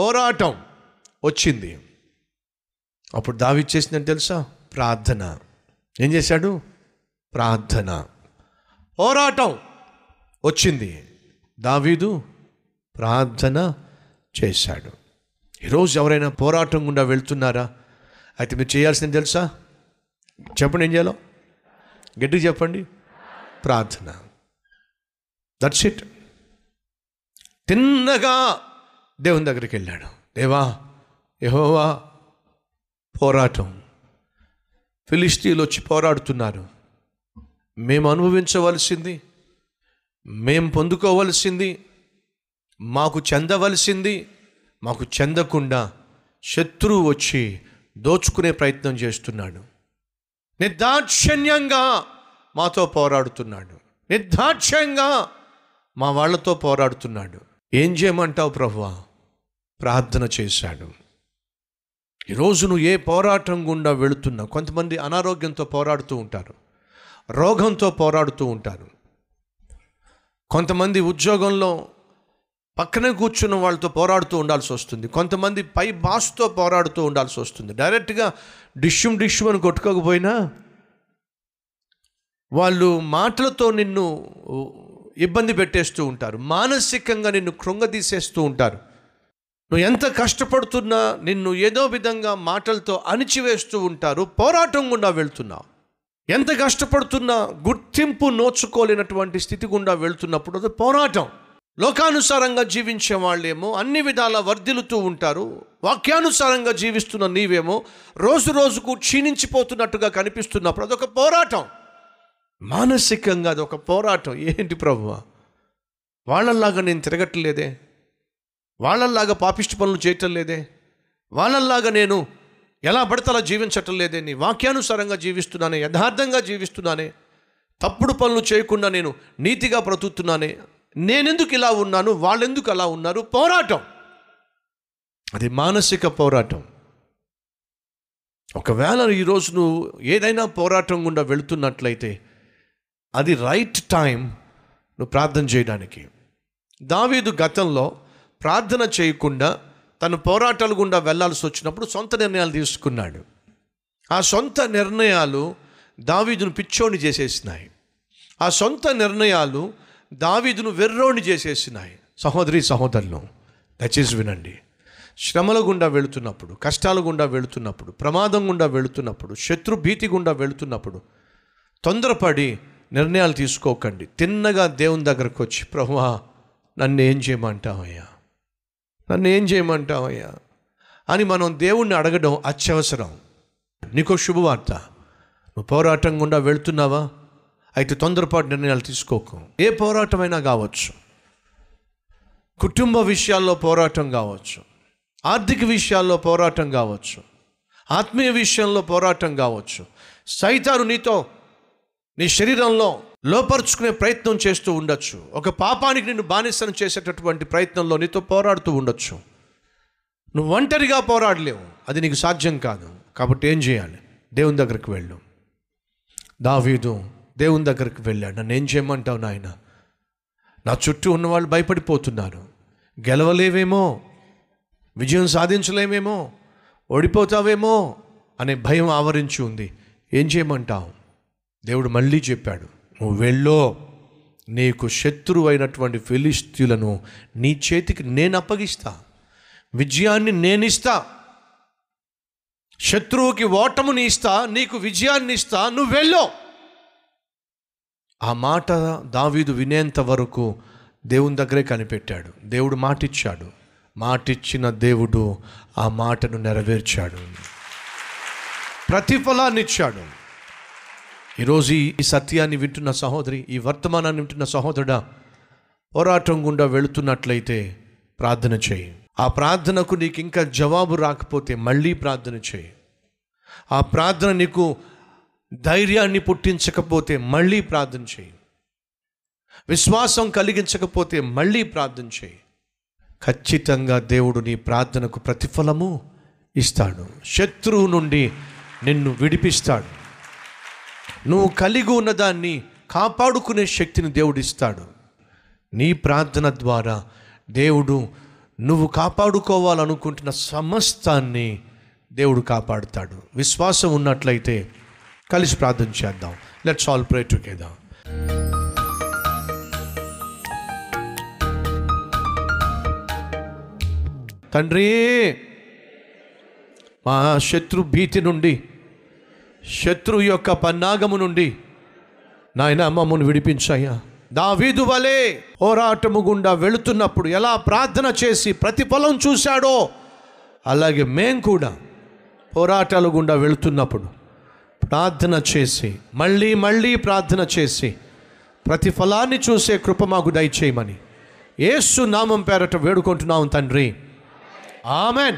పోరాటం వచ్చింది. అప్పుడు దావి చేసిందని తెలుసా? ప్రార్థన. ఏం చేశాడు? ప్రార్థన. పోరాటం వచ్చింది. దావీదు ప్రార్థన చేశాడు. ఈరోజు ఎవరైనా పోరాటం గుండా వెళ్తున్నారా? అయితే మీరు చేయాల్సింది తెలుసా? చెప్పండి ఏం చేయాలో? గట్టిగా చెప్పండి. ప్రార్థన. దట్స్ ఇట్ తిన్నగా దేవుని దగ్గరికి వెళ్ళాడు. దేవా యహోవా పోరాటం. ఫిలిస్తీన్లు వచ్చి పోరాడుతున్నారు. మేము అనుభవించవలసింది మేము పొందుకోవలసింది మాకు చెందవలసింది మాకు చెందకుండా శత్రువు వచ్చి దోచుకునే ప్రయత్నం చేస్తున్నాడు. నిర్దాక్షిణ్యంగా మాతో పోరాడుతున్నాడు. నిర్దాక్ష్యంగా మా వాళ్ళతో పోరాడుతున్నాడు. ఏం చేయమంటావు ప్రభువా? ప్రార్థన చేశాడు. ఈరోజు నువ్వు ఏ పోరాటం గుండా వెళుతున్నా కొంతమంది అనారోగ్యంతో పోరాడుతూ ఉంటారు రోగంతో పోరాడుతూ ఉంటారు. కొంతమంది ఉద్యోగంలో పక్కనే కూర్చున్న వాళ్ళతో పోరాడుతూ ఉండాల్సి వస్తుంది. కొంతమంది పై బాస్తో పోరాడుతూ ఉండాల్సి వస్తుంది. డైరెక్ట్గా డిష్యూమ్ డిష్యూమ్ అని కొట్టుకోకపోయినా వాళ్ళు మాటలతో నిన్ను ఇబ్బంది పెట్టేస్తూ ఉంటారు. మానసికంగా నిన్ను కృంగదీసేస్తూ ఉంటారు. నువ్వు ఎంత కష్టపడుతున్నా నిన్ను ఏదో విధంగా మాటలతో అణిచివేస్తూ ఉంటారు పోరాటం గుండా వెళ్తున్నావు. ఎంత కష్టపడుతున్నా గుర్తింపు నోచుకోలేనటువంటి స్థితి గుండా వెళ్తున్నప్పుడు అది పోరాటం. లోకానుసారంగా జీవించే వాళ్ళేమో అన్ని విధాల వర్ధిల్లుతూ ఉంటారు వాక్యానుసారంగా జీవిస్తున్న నీవేమో రోజు రోజుకు క్షీణించిపోతున్నట్టుగా కనిపిస్తున్నప్పుడు అదొక పోరాటం. మానసికంగా అదొక పోరాటం. ఏంటి ప్రభువా? వాళ్ళల్లాగా నేను తిరగట్లేదే? వాళ్ళల్లాగా పాపిష్టి పనులు చేయటం లేదే? వాళ్ళల్లాగా నేను ఎలా పడితే జీవించటం లేదే? నీ వాక్యానుసారంగా జీవిస్తున్నానే యథార్థంగా జీవిస్తున్నానే తప్పుడు పనులు చేయకుండా నేను నీతిగా బ్రతుకుతున్నానే నేనెందుకు ఇలా ఉన్నాను? వాళ్ళెందుకు అలా ఉన్నారు? పోరాటం. అది మానసిక పోరాటం. ఒకవేళ ఈరోజు నువ్వు ఏదైనా పోరాటం గుండా వెళుతున్నట్లయితే అది రైట్ టైం నువ్వు ప్రార్థన చేయడానికి. దావీదు గతంలో ప్రార్థన చేయకుండా తను పోరాటాలు గుండా వెళ్ళాల్సి వచ్చినప్పుడు సొంత నిర్ణయాలు తీసుకున్నాడు. ఆ సొంత నిర్ణయాలు దావీదును పిచ్చోని చేసేసినాయి. ఆ సొంత నిర్ణయాలు దావీదును వెర్రోని చేసేసినాయి. సహోదరి సహోదరులు దయచేసి వినండి. శ్రమల గుండా వెళుతున్నప్పుడు కష్టాల గుండా వెళుతున్నప్పుడు ప్రమాదం గుండా వెళుతున్నప్పుడు శత్రు భీతి గుండా వెళుతున్నప్పుడు తొందరపడి నిర్ణయాలు తీసుకోకండి. తిన్నగా దేవుని దగ్గరకు వచ్చి ప్రభువా నన్ను ఏం చేయమంటావయ్యా? నన్ను ఏం చేయమంటావయ్యా? అని మనం దేవుణ్ణి అడగడం అత్యవసరం. నీకో శుభవార్త. నువ్వు పోరాటం గుండా వెళుతున్నావా? అయితే తొందరపాటు నిర్ణయాలు తీసుకోకు. ఏ పోరాటమైనా కావచ్చు. కుటుంబ విషయాల్లో పోరాటం కావచ్చు. ఆర్థిక విషయాల్లో పోరాటం కావచ్చు. ఆత్మీయ విషయంలో పోరాటం కావచ్చు. సైతాను నీతో నీ శరీరంలో లోపరుచుకునే ప్రయత్నం చేస్తూ ఉండొచ్చు. ఒక పాపానికి నిన్ను బానిసను చేసేటటువంటి ప్రయత్నంలో నీతో పోరాడుతూ ఉండొచ్చు. నువ్వు ఒంటరిగా పోరాడలేవు. అది నీకు సాధ్యం కాదు. కాబట్టి ఏం చేయాలి? దేవుని దగ్గరికి వెళ్ళు. దావీదు దేవుని దగ్గరికి వెళ్ళాడు. నన్ను ఏం చేయమంటావు నాయన? నా చుట్టూ ఉన్నవాళ్ళు భయపడిపోతున్నారు. గెలవలేవేమో? విజయం సాధించలేమేమో? ఓడిపోతావేమో? అనే భయం ఆవరించి ఉంది. ఏం చేయమంటావు? దేవుడు మళ్ళీ చెప్పాడు. నువ్వు వెళ్ళో నీకు శత్రువు అయినటువంటి ఫిలిస్తీన్లను నీ చేతికి నేను అప్పగిస్తా. విజయాన్ని నేనిస్తా. శత్రువుకి ఓటముని ఇస్తా నీకు విజయాన్ని ఇస్తా. నువ్వు వెళ్ళో. ఆ మాట దావీదు వినేంత వరకు దేవుని దగ్గరే కనిపెట్టాడు. దేవుడు మాటిచ్చాడు. మాటిచ్చిన దేవుడు ఆ మాటను నెరవేర్చాడు. ప్రతిఫలాన్ని ఇచ్చాడు ఈరోజు ఈ- ఈ సత్యాన్ని వింటున్న సహోదరి ఈ వర్తమానాన్ని వింటున్న సహోదరుడా పోరాటం గుండా వెళుతున్నట్లయితే ప్రార్థన చేయి. ఆ ప్రార్థనకు నీకు ఇంకా జవాబు రాకపోతే మళ్ళీ ప్రార్థన చేయి. ఆ ప్రార్థన నీకు ధైర్యాన్ని పుట్టించకపోతే మళ్ళీ ప్రార్థన చేయి. విశ్వాసం కలిగించకపోతే మళ్ళీ ప్రార్థన చేయి. ఖచ్చితంగా దేవుడు నీ ప్రార్థనకు ప్రతిఫలము ఇస్తాడు. శత్రువు నుండి నిన్ను విడిపిస్తాడు. నువ్వు కలిగి ఉన్నదాన్ని కాపాడుకునే శక్తిని దేవుడిస్తాడు. నీ ప్రార్థన ద్వారా దేవుడు నువ్వు కాపాడుకోవాలనుకుంటున్న సమస్తాన్ని దేవుడు కాపాడుతాడు. విశ్వాసం ఉన్నట్లయితే కలిసి ప్రార్థన చేద్దాం. లెట్స్ ఆల్ ప్రే టుగెదర్ తండ్రి మా శత్రు భీతి నుండి శత్రు యొక్క పన్నాగము నుండి నాయన మమ్మను విడిపించాయా దావీదు వలే పోరాటము గుండా వెళుతున్నప్పుడు ఎలా ప్రార్థన చేసి ప్రతిఫలం చూశాడో అలాగే మేం కూడా పోరాటాల గుండా వెళుతున్నప్పుడు ప్రార్థన చేసి మళ్ళీ మళ్ళీ ప్రార్థన చేసి ప్రతిఫలాన్ని చూసే కృప మాకు దయచేయమని ఏసు నామం పేరట వేడుకుంటున్నాం తండ్రి. ఆమెన్.